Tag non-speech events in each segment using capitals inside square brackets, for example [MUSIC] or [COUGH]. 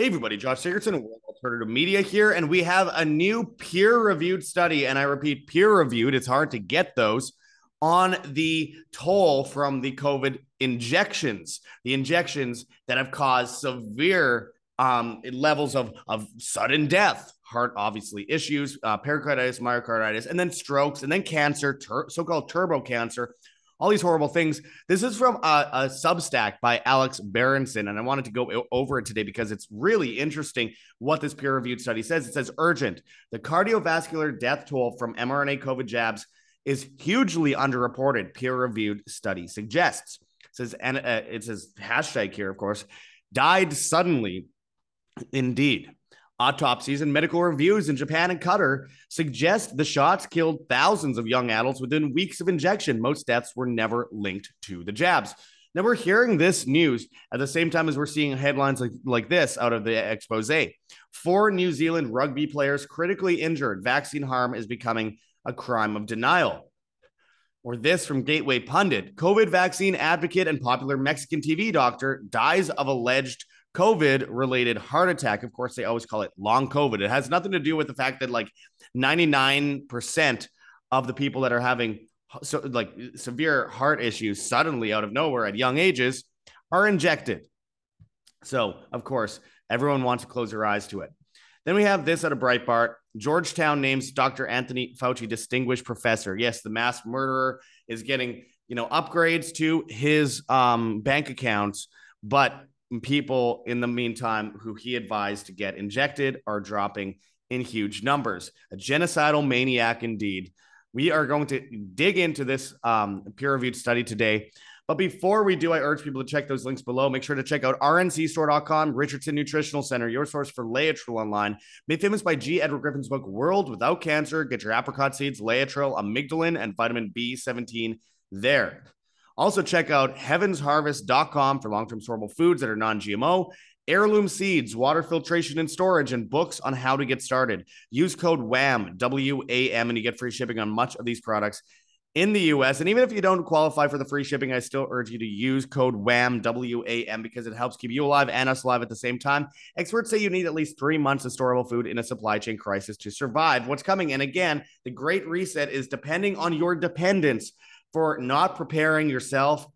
Hey, everybody, Josh Sigurdson, World Alternative Media here, and we have a new peer reviewed study. And I repeat, peer reviewed, it's hard to get those on the toll from the COVID injections, the injections that have caused severe um, levels of, of sudden death, heart obviously issues, uh, pericarditis, myocarditis, and then strokes, and then cancer, ter- so called turbo cancer all these horrible things. This is from a, a, Substack by Alex Berenson, and I wanted to go over it today because it's really interesting what this peer reviewed study says. It says urgent. The cardiovascular death toll from mRNA COVID jabs is hugely underreported. Peer reviewed study suggests. It says, and uh, it says hashtag here, of course, died suddenly. Indeed. Autopsies and medical reviews in Japan and Qatar suggest the shots killed thousands of young adults within weeks of injection. Most deaths were never linked to the jabs. Now we're hearing this news at the same time as we're seeing headlines like, like this out of the expose. Four New Zealand rugby players critically injured. Vaccine harm is becoming a crime of denial. Or this from Gateway Pundit COVID vaccine advocate and popular Mexican TV doctor dies of alleged COVID related heart attack. Of course, they always call it long COVID. It has nothing to do with the fact that like 99% of the people that are having so like severe heart issues suddenly out of nowhere at young ages are injected. So, of course, everyone wants to close their eyes to it. Then we have this at a Breitbart. Georgetown names Dr. Anthony Fauci distinguished professor. Yes, the mass murderer is getting, you know, upgrades to his um, bank accounts, but people in the meantime who he advised to get injected are dropping in huge numbers. A genocidal maniac indeed. We are going to dig into this um, peer reviewed study today. But before we do, I urge people to check those links below. Make sure to check out rncstore.com, Richardson Nutritional Center, your source for Laetrile online. Made famous by G. Edward Griffin's book, World Without Cancer. Get your apricot seeds, Laetrile, amygdalin, and vitamin B17 there. Also, check out heavensharvest.com for long term storable foods that are non GMO, heirloom seeds, water filtration and storage, and books on how to get started. Use code WAM, W A M, and you get free shipping on much of these products in the US. And even if you don't qualify for the free shipping, I still urge you to use code WAM, W A M, because it helps keep you alive and us alive at the same time. Experts say you need at least three months of storable food in a supply chain crisis to survive what's coming. And again, the great reset is depending on your dependence for not preparing yourself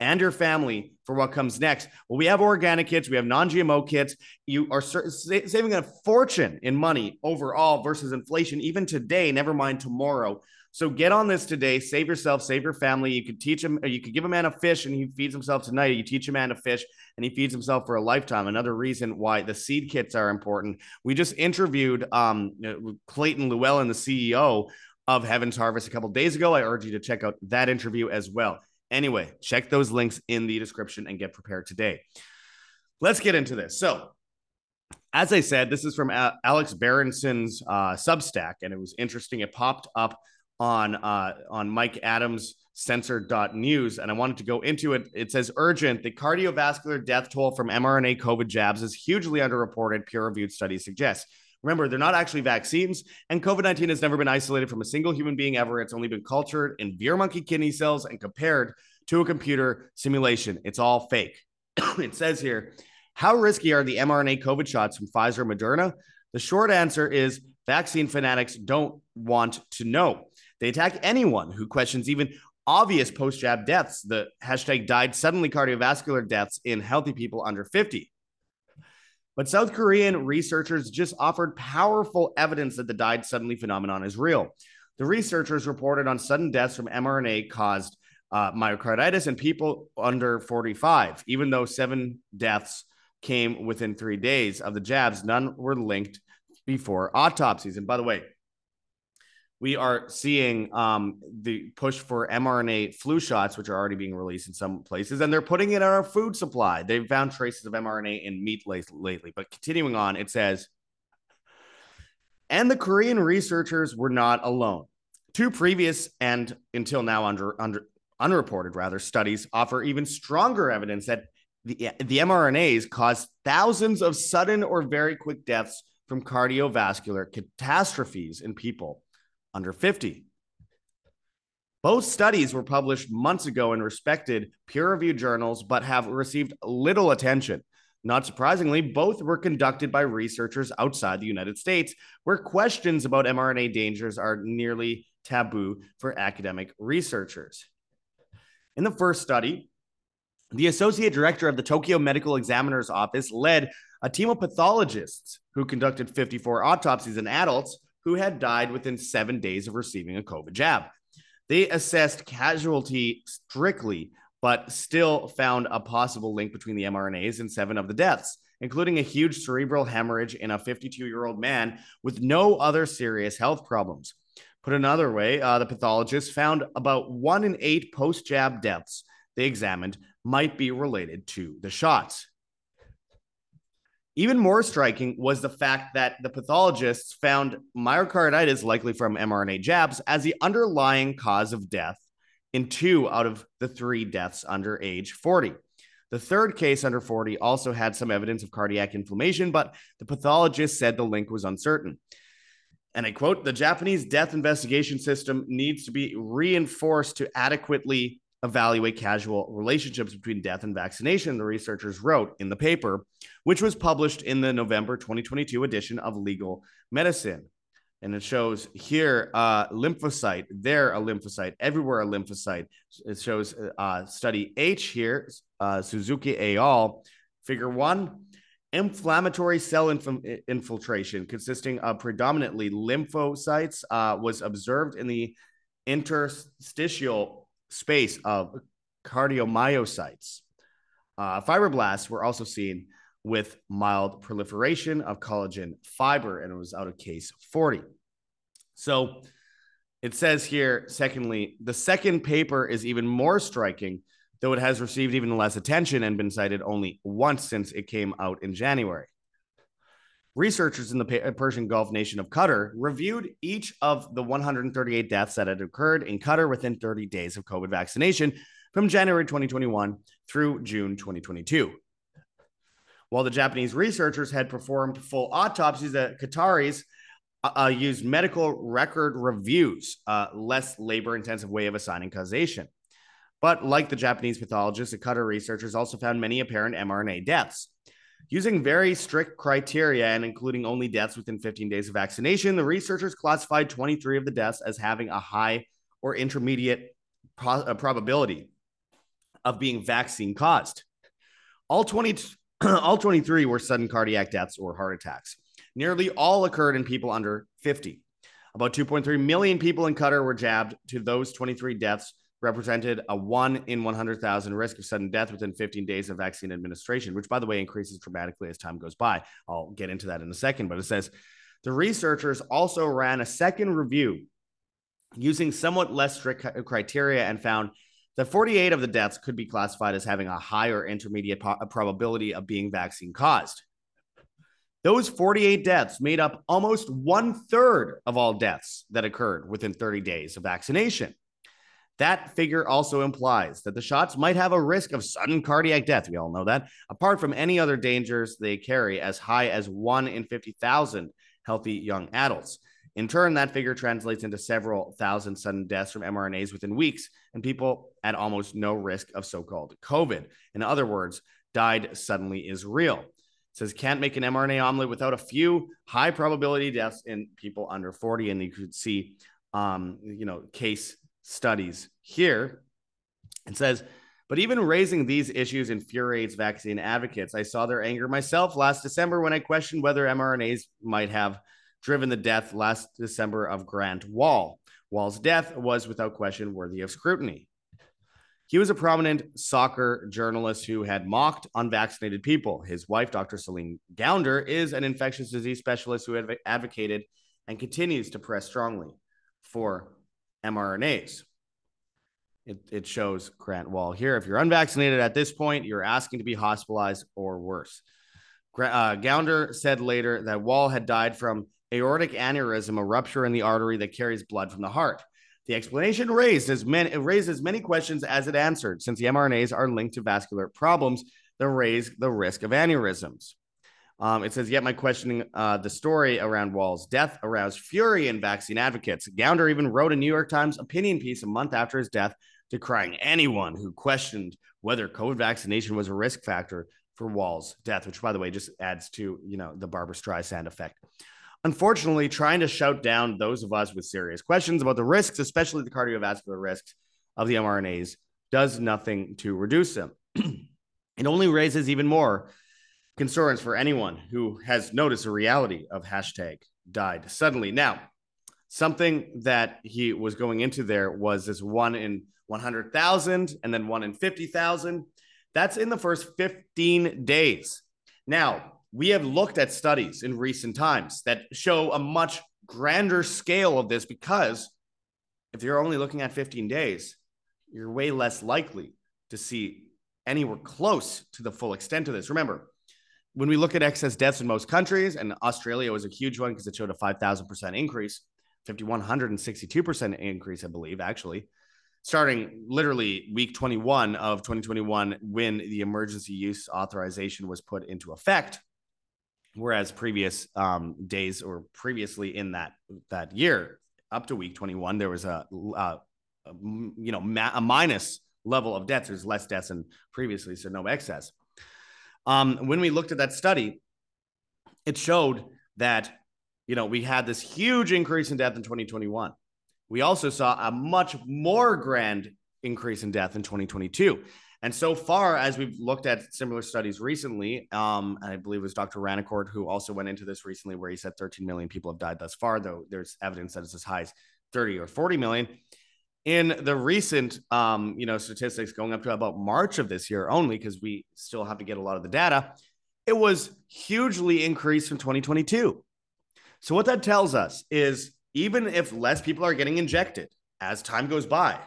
and your family for what comes next. Well, we have organic kits, we have non GMO kits. You are saving a fortune in money overall versus inflation, even today, never mind tomorrow. So get on this today. Save yourself, save your family. You could teach him, you could give a man a fish and he feeds himself tonight. You teach a man to fish and he feeds himself for a lifetime. Another reason why the seed kits are important. We just interviewed um, Clayton Llewellyn, the CEO of Heaven's Harvest a couple days ago. I urge you to check out that interview as well. Anyway, check those links in the description and get prepared today. Let's get into this. So, as I said, this is from Alex Berenson's uh, Substack, and it was interesting. It popped up on uh, on Mike Adams censored.news and I wanted to go into it. It says urgent. The cardiovascular death toll from mRNA COVID jabs is hugely underreported, peer reviewed studies suggests. Remember, they're not actually vaccines, and COVID 19 has never been isolated from a single human being ever. It's only been cultured in Vero monkey kidney cells and compared to a computer simulation. It's all fake. [CLEARS THROAT] it says here, how risky are the mRNA COVID shots from Pfizer and Moderna? The short answer is vaccine fanatics don't want to know. They attack anyone who questions even obvious post jab deaths. The hashtag died suddenly cardiovascular deaths in healthy people under 50. But South Korean researchers just offered powerful evidence that the died suddenly phenomenon is real. The researchers reported on sudden deaths from mRNA caused uh, myocarditis in people under 45. Even though seven deaths came within three days of the jabs, none were linked before autopsies. And by the way, we are seeing um, the push for mRNA flu shots, which are already being released in some places, and they're putting it in our food supply. They've found traces of mRNA in meat lately. But continuing on, it says, and the Korean researchers were not alone. Two previous and until now under, under unreported rather studies offer even stronger evidence that the, the mRNAs cause thousands of sudden or very quick deaths from cardiovascular catastrophes in people under 50. Both studies were published months ago in respected peer reviewed journals, but have received little attention. Not surprisingly, both were conducted by researchers outside the United States, where questions about mRNA dangers are nearly taboo for academic researchers. In the first study, the associate director of the Tokyo Medical Examiner's Office led a team of pathologists who conducted 54 autopsies in adults who had died within seven days of receiving a COVID jab. They assessed casualty strictly but still found a possible link between the mRNAs and seven of the deaths, including a huge cerebral hemorrhage in a 52 year old man with no other serious health problems. Put another way, uh, the pathologists found about one in eight post jab deaths they examined might be related to the shots. Even more striking was the fact that the pathologists found myocarditis, likely from mRNA jabs, as the underlying cause of death in two out of the three deaths under age 40. The third case under 40 also had some evidence of cardiac inflammation, but the pathologist said the link was uncertain. And I quote The Japanese death investigation system needs to be reinforced to adequately evaluate casual relationships between death and vaccination, the researchers wrote in the paper, which was published in the November 2022 edition of Legal Medicine and it shows here uh, lymphocyte, there a lymphocyte, everywhere a lymphocyte. It shows uh, study H here, uh, Suzuki et al. Figure one, inflammatory cell inf- infiltration consisting of predominantly lymphocytes uh, was observed in the interstitial space of cardiomyocytes. Uh, fibroblasts were also seen with mild proliferation of collagen fiber, and it was out of case 40. So it says here, secondly, the second paper is even more striking, though it has received even less attention and been cited only once since it came out in January. Researchers in the Persian Gulf nation of Qatar reviewed each of the 138 deaths that had occurred in Qatar within 30 days of COVID vaccination from January 2021 through June 2022. While the Japanese researchers had performed full autopsies, the Qataris uh, uh used medical record reviews, uh, less labor intensive way of assigning causation. But like the Japanese pathologists, the Qatar researchers also found many apparent mRNA deaths. Using very strict criteria and including only deaths within 15 days of vaccination, the researchers classified 23 of the deaths as having a high or intermediate pro- uh, probability of being vaccine caused. All 20, [CLEARS THROAT] all 23 were sudden cardiac deaths or heart attacks. Nearly all occurred in people under 50. About 2.3 million people in Qatar were jabbed. To those 23 deaths, represented a 1 in 100,000 risk of sudden death within 15 days of vaccine administration, which, by the way, increases dramatically as time goes by. I'll get into that in a second, but it says the researchers also ran a second review using somewhat less strict criteria and found that 48 of the deaths could be classified as having a higher intermediate po- probability of being vaccine caused. Those 48 deaths made up almost one third of all deaths that occurred within 30 days of vaccination. That figure also implies that the shots might have a risk of sudden cardiac death. We all know that, apart from any other dangers they carry, as high as one in 50,000 healthy young adults. In turn, that figure translates into several thousand sudden deaths from mRNAs within weeks, and people at almost no risk of so called COVID. In other words, died suddenly is real It says can't make an mRNA omelet without a few high probability deaths in people under 40. And you could see, um, you know, case studies here. It says, but even raising these issues infuriates vaccine advocates. I saw their anger myself last December when I questioned whether mRNAs might have driven the death last December of Grant Wahl. Wahl's death was without question worthy of scrutiny. He was a prominent soccer journalist who had mocked unvaccinated people. His wife, Dr. Celine Gounder, is an infectious disease specialist who adv- advocated and continues to press strongly for mRNAs. It, it shows Grant Wahl here. If you're unvaccinated at this point, you're asking to be hospitalized or worse. Uh, Gounder said later that Wahl had died from aortic aneurysm, a rupture in the artery that carries blood from the heart. The explanation raised as many raised as many questions as it answered, since the mRNAs are linked to vascular problems that raise the risk of aneurysms. Um, it says, yet my questioning uh, the story around Wahl's death aroused fury in vaccine advocates. Gounder even wrote a New York Times opinion piece a month after his death, decrying anyone who questioned whether COVID vaccination was a risk factor for Wahl's death, which, by the way, just adds to you know the Barbra Streisand effect. Unfortunately, trying to shout down those of us with serious questions about the risks, especially the cardiovascular risks of the mRNAs, does nothing to reduce them. [CLEARS THROAT] it only raises even more concerns for anyone who has noticed the reality of hashtag died suddenly. Now, something that he was going into there was this one in 100,000 and then one in 50,000. That's in the first 15 days. Now, we have looked at studies in recent times that show a much grander scale of this because if you're only looking at 15 days, you're way less likely to see anywhere close to the full extent of this. Remember, when we look at excess deaths in most countries, and Australia was a huge one because it showed a 5,000% increase, 5,162% increase, I believe, actually, starting literally week 21 of 2021 when the emergency use authorization was put into effect. Whereas previous um, days or previously in that that year, up to week 21, there was a, a, you know ma- a minus level of deaths. There's less deaths than previously, so no excess. Um, when we looked at that study, it showed that you know we had this huge increase in death in 2021. We also saw a much more grand increase in death in 2022. And so far, as we've looked at similar studies recently, um, I believe it was Dr. Rancourt who also went into this recently, where he said 13 million people have died thus far, though there's evidence that it's as high as 30 or 40 million. In the recent, um, you know, statistics going up to about March of this year only, because we still have to get a lot of the data, it was hugely increased from 2022. So what that tells us is even if less people are getting injected as time goes by,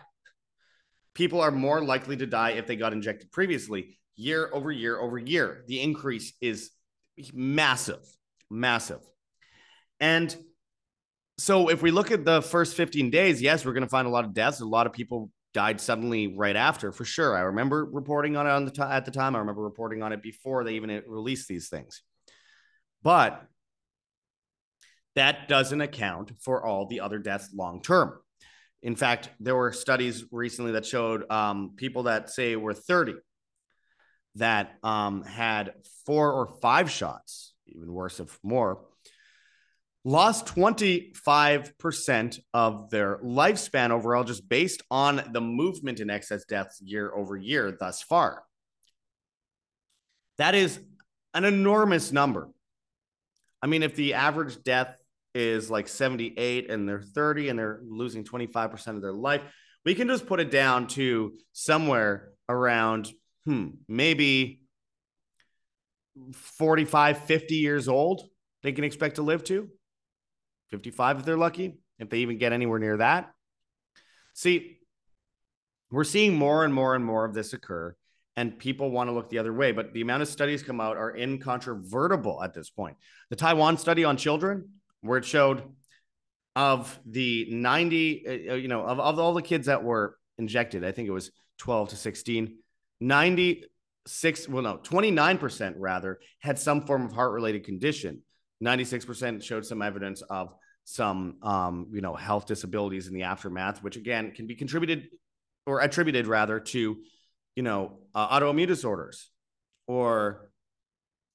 people are more likely to die if they got injected previously year over year over year. The increase is massive, massive. And so if we look at the first 15 days, yes, we're going to find a lot of deaths. A lot of people died suddenly right after, for sure. I remember reporting on it on the t- at the time. I remember reporting on it before they even released these things. But that doesn't account for all the other deaths long term. In fact, there were studies recently that showed um, people that say were 30 that um, had four or five shots, even worse if more, lost 25% of their lifespan overall, just based on the movement in excess deaths year over year thus far. That is an enormous number. I mean, if the average death is like 78 and they're 30 and they're losing 25% of their life, we can just put it down to somewhere around, hmm, maybe 45, 50 years old, they can expect to live to. 55 if they're lucky, if they even get anywhere near that. See, we're seeing more and more and more of this occur, and people want to look the other way. But the amount of studies come out are incontrovertible at this point. The Taiwan study on children, where it showed of the 90, uh, uh, you know, of, of all the kids that were injected, I think it was 12 to 16, 96, well, no, 29% rather had some form of heart related condition. 96% showed some evidence of some, um, you know, health disabilities in the aftermath, which again can be contributed or attributed rather to, you know, uh, autoimmune disorders or,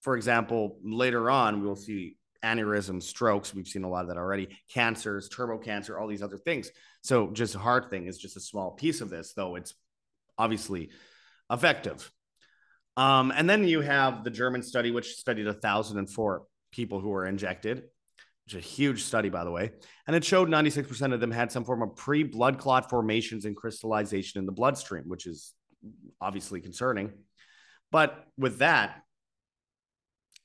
for example, later on, we'll see aneurysms, strokes. We've seen a lot of that already. Cancers, turbo cancer, all these other things. So just heart thing is just a small piece of this, though it's obviously effective. Um, and then you have the German study, which studied 1,004 people who were injected, which is a huge study, by the way. And it showed 96% of them had some form of pre blood clot formations and crystallization in the bloodstream, which is obviously concerning. But with that,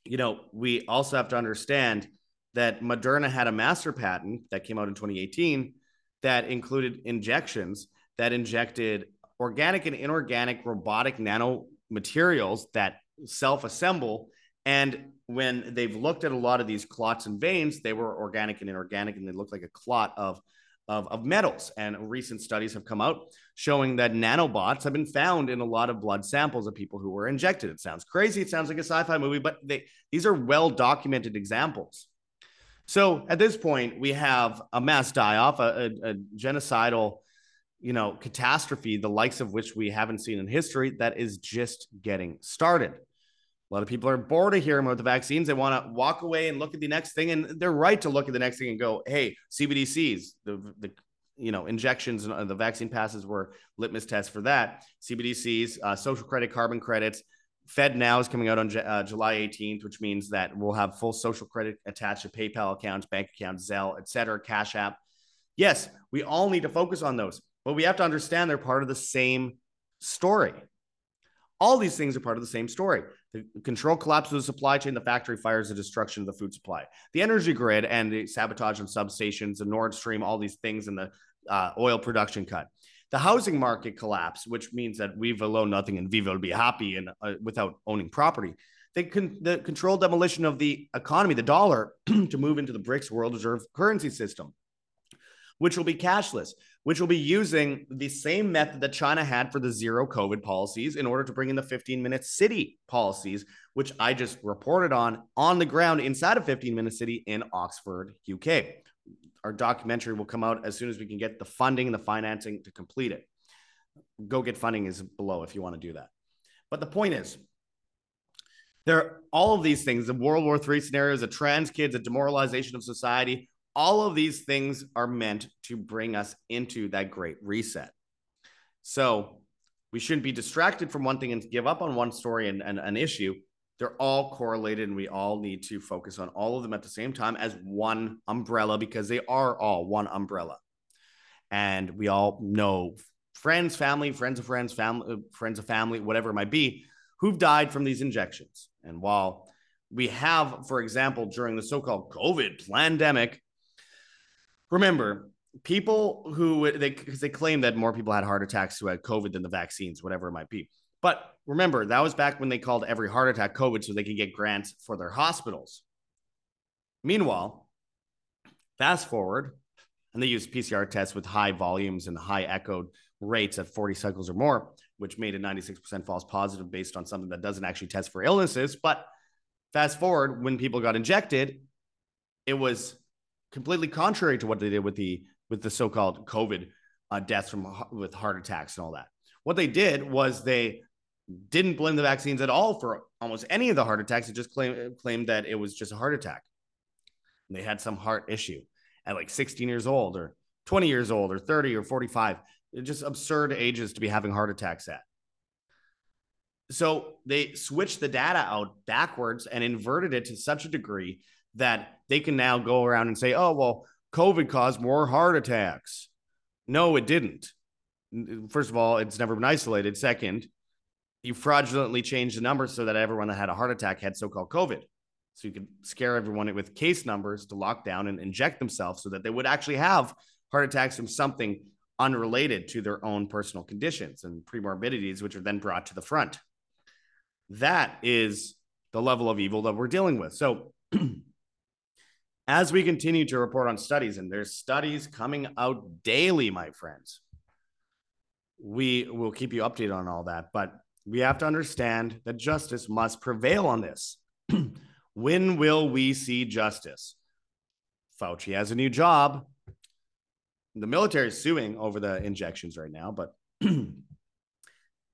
you know, we also have to understand that Moderna had a master patent that came out in 2018 that included injections that injected organic and inorganic robotic nanomaterials that self assemble. And when they've looked at a lot of these clots and veins, they were organic and inorganic, and they looked like a clot of of, of metals. And recent studies have come out showing that nanobots have been found in a lot of blood samples of people who were injected. It sounds crazy. It sounds like a sci fi movie, but they, these are well documented examples. So at this point, we have a mass die off, a, a, a genocidal you know, catastrophe, the likes of which we haven't seen in history, that is just getting started. A lot of people are bored of hearing about the vaccines. They want to walk away and look at the next thing, and they're right to look at the next thing and go, "Hey, CBDCs, the the you know injections and the vaccine passes were litmus tests for that. CBDCs, uh, social credit, carbon credits. FedNow is coming out on uh, July 18th, which means that we'll have full social credit attached to PayPal accounts, bank accounts, Zelle, et cetera, Cash App. Yes, we all need to focus on those, but we have to understand they're part of the same story. All these things are part of the same story. The control collapse of the supply chain, the factory fires, the destruction of the food supply, the energy grid, and the sabotage on substations, the Nord Stream, all these things, and the uh, oil production cut. The housing market collapse, which means that we've own nothing and Viva will be happy and uh, without owning property. The, con- the controlled demolition of the economy, the dollar, [CLEARS THROAT] to move into the BRICS world reserve currency system, which will be cashless, which will be using the same method that China had for the zero COVID policies in order to bring in the 15 minute city policies, which I just reported on on the ground inside of 15 minute city in Oxford, UK our documentary will come out as soon as we can get the funding and the financing to complete it. Go get funding is below if you want to do that. But the point is, there are all of these things, the World War III scenarios, the trans kids, the demoralization of society, all of these things are meant to bring us into that great reset. So we shouldn't be distracted from one thing and give up on one story and, and an issue. They're all correlated and we all need to focus on all of them at the same time as one umbrella because they are all one umbrella. And we all know friends family friends of friends family uh, friends of family whatever it might be who've died from these injections. And while we have for example during the so-called covid pandemic remember people who they because they claim that more people had heart attacks who had covid than the vaccines whatever it might be but remember, that was back when they called every heart attack COVID so they could get grants for their hospitals. Meanwhile, fast forward, and they used PCR tests with high volumes and high echoed rates at 40 cycles or more, which made a 96% false positive based on something that doesn't actually test for illnesses. But fast forward, when people got injected, it was completely contrary to what they did with the with the so-called COVID uh, deaths from with heart attacks and all that. What they did was they didn't blame the vaccines at all for almost any of the heart attacks. It just claimed claimed that it was just a heart attack. And they had some heart issue at like 16 years old or 20 years old or 30 or 45. They're just absurd ages to be having heart attacks at. So they switched the data out backwards and inverted it to such a degree that they can now go around and say, oh, well, COVID caused more heart attacks. No, it didn't. First of all, it's never been isolated. Second, you fraudulently changed the numbers so that everyone that had a heart attack had so-called COVID. So you could scare everyone with case numbers to lock down and inject themselves so that they would actually have heart attacks from something unrelated to their own personal conditions and premorbidities, which are then brought to the front. That is the level of evil that we're dealing with. So [CLEARS THROAT] as we continue to report on studies, and there's studies coming out daily, my friends, we will keep you updated on all that. But we have to understand that justice must prevail on this. [CLEARS THROAT] when will we see justice? Fauci has a new job. The military is suing over the injections right now, but [CLEARS THROAT] you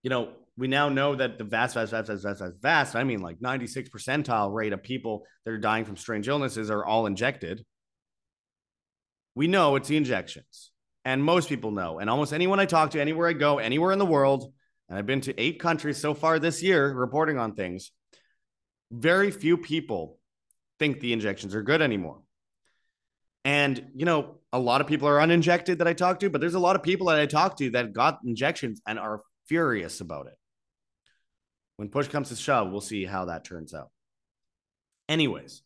know, we now know that the vast, vast, vast, vast, vast, vast, vast, I mean like 96 percentile rate of people that are dying from strange illnesses are all injected. We know it's the injections. And most people know. And almost anyone I talk to, anywhere I go, anywhere in the world, and I've been to eight countries so far this year reporting on things. Very few people think the injections are good anymore. And, you know, a lot of people are uninjected that I talk to, but there's a lot of people that I talk to that got injections and are furious about it. When push comes to shove, we'll see how that turns out. Anyways,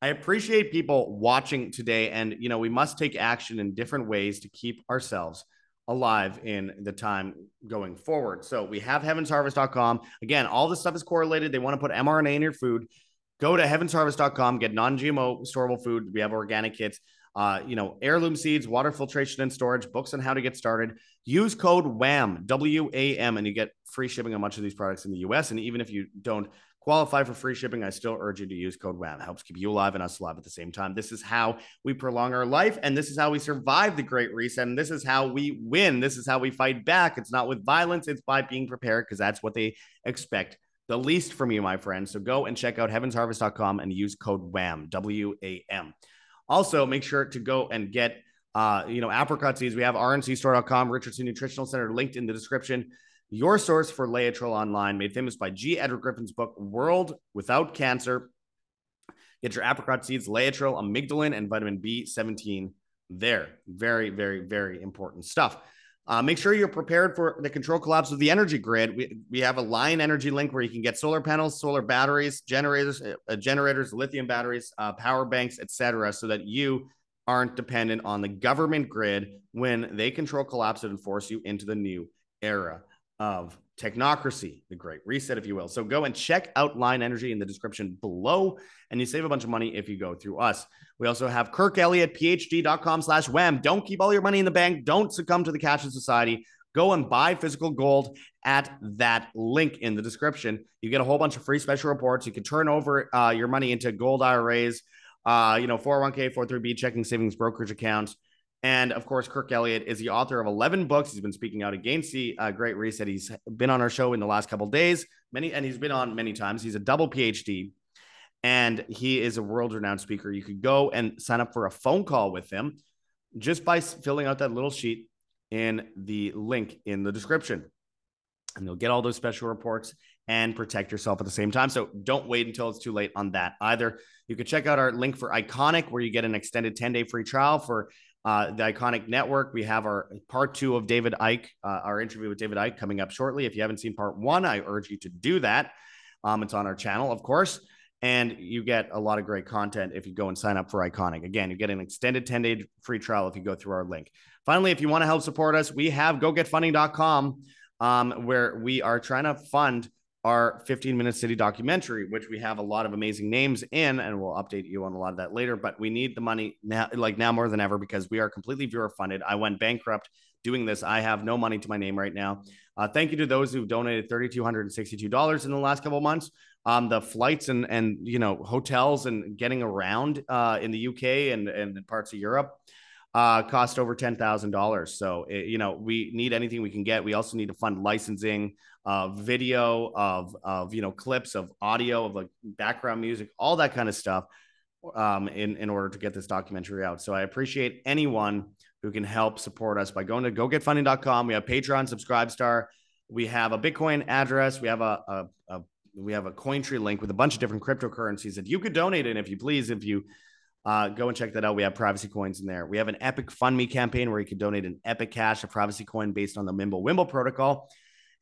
I appreciate people watching today. And, you know, we must take action in different ways to keep ourselves alive in the time going forward. So we have heavensharvest.com. Again, all this stuff is correlated. They want to put mRNA in your food. Go to heavensharvest.com, get non-GMO storable food. We have organic kits, uh, you know, heirloom seeds, water filtration and storage, books on how to get started. Use code WAM, W A M, and you get free shipping on much of these products in the US. And even if you don't qualify for free shipping, I still urge you to use code WAM. It helps keep you alive and us alive at the same time. This is how we prolong our life, and this is how we survive the Great Reset, and this is how we win. This is how we fight back. It's not with violence, it's by being prepared because that's what they expect the least from you, my friend. So go and check out heavensharvest.com and use code WAM, W A M. Also, make sure to go and get uh, you know, apricot seeds. We have rncstore.com, Richardson Nutritional Center linked in the description. Your source for Laetrile online, made famous by G. Edward Griffin's book, World Without Cancer. Get your apricot seeds, Laetrile, amygdalin, and vitamin B17 there. Very, very, very important stuff. Uh, make sure you're prepared for the control collapse of the energy grid. We, we have a Lion Energy link where you can get solar panels, solar batteries, generators, uh, generators, lithium batteries, uh, power banks, etc., so that you aren't dependent on the government grid when they control collapse it and force you into the new era of technocracy, the great reset, if you will. So go and check out Lion Energy in the description below, and you save a bunch of money if you go through us. We also have Kirk Elliott, phd.com slash wham. Don't keep all your money in the bank. Don't succumb to the cashless society. Go and buy physical gold at that link in the description. You get a whole bunch of free special reports. You can turn over uh, your money into gold IRAs, uh, you know, 401k, 43B, checking savings brokerage accounts. And of course, Kirk Elliott is the author of 11 books. He's been speaking out against the uh, Great Reset. He's been on our show in the last couple days, many, and he's been on many times. He's a double PhD, and he is a world-renowned speaker. You could go and sign up for a phone call with him just by filling out that little sheet in the link in the description, and you'll get all those special reports and protect yourself at the same time. So don't wait until it's too late on that either. You can check out our link for Ickonic, where you get an extended 10 day free trial for uh, the Ickonic Network. We have our part two of David Icke, uh, our interview with David Icke coming up shortly. If you haven't seen part one, I urge you to do that. Um, it's on our channel, of course. And you get a lot of great content if you go and sign up for Ickonic. Again, you get an extended 10 day free trial if you go through our link. Finally, if you want to help support us, we have gogetfunding.com um, where we are trying to fund our 15 minute city documentary, which we have a lot of amazing names in, and we'll update you on a lot of that later. But we need the money now, like now more than ever, because we are completely viewer funded. I went bankrupt doing this. I have no money to my name right now. Uh, thank you to those who've donated $3,262 in the last couple months. Um, the flights and and you know hotels and getting around uh, in the UK and and parts of Europe uh, cost over ten thousand dollars. So it, you know we need anything we can get. We also need to fund licensing of video, of of you know clips, of audio, of like background music, all that kind of stuff, um, in in order to get this documentary out. So I appreciate anyone who can help support us by going to gogetfunding.com. We have Patreon, Subscribestar, we have a Bitcoin address, we have a, a, a we have a Cointree link with a bunch of different cryptocurrencies that you could donate in if you please. If you uh, go and check that out. We have privacy coins in there. We have an Epic Fund Me campaign where you can donate an Epic Cash, a privacy coin based on the Mimblewimble protocol.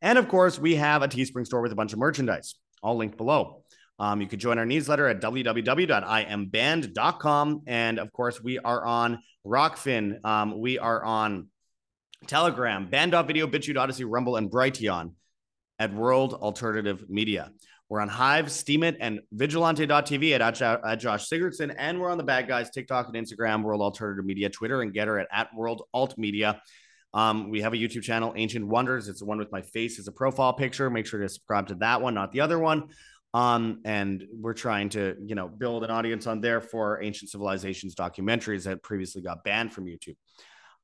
And of course, we have a Teespring store with a bunch of merchandise, all linked below. Um, you could join our newsletter at www.imband.com. And of course, we are on Rokfin. Um, we are on Telegram, Banned.video, BitChute, Odysee, Rumble, and Brighteon at World Alternative Media. We're on Hive, Steemit, and Vigilante.tv at, at, Josh Sigurdson. And we're on the Bad Guys, TikTok and Instagram, World Alternative Media, Twitter, and Gettr at, at World Alt Media. Um, we have a YouTube channel, Ancient Wonders. It's the one with my face as a profile picture. Make sure to subscribe to that one, not the other one. Um, and we're trying to, you know, build an audience on there for ancient civilizations documentaries that previously got banned from YouTube.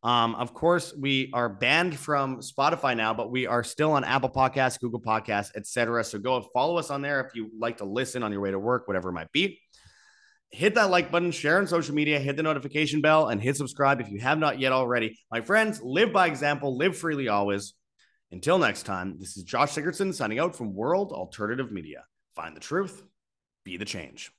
Um, of course, we are banned from Spotify now, but we are still on Apple Podcasts, Google Podcasts, etc. So go follow us on there if you like to listen on your way to work, whatever it might be hit that like button, share on social media, hit the notification bell, and hit subscribe if you have not yet already. My friends, live by example, live freely always. Until next time, this is Josh Sigurdson signing out from World Alternative Media. Find the truth, be the change.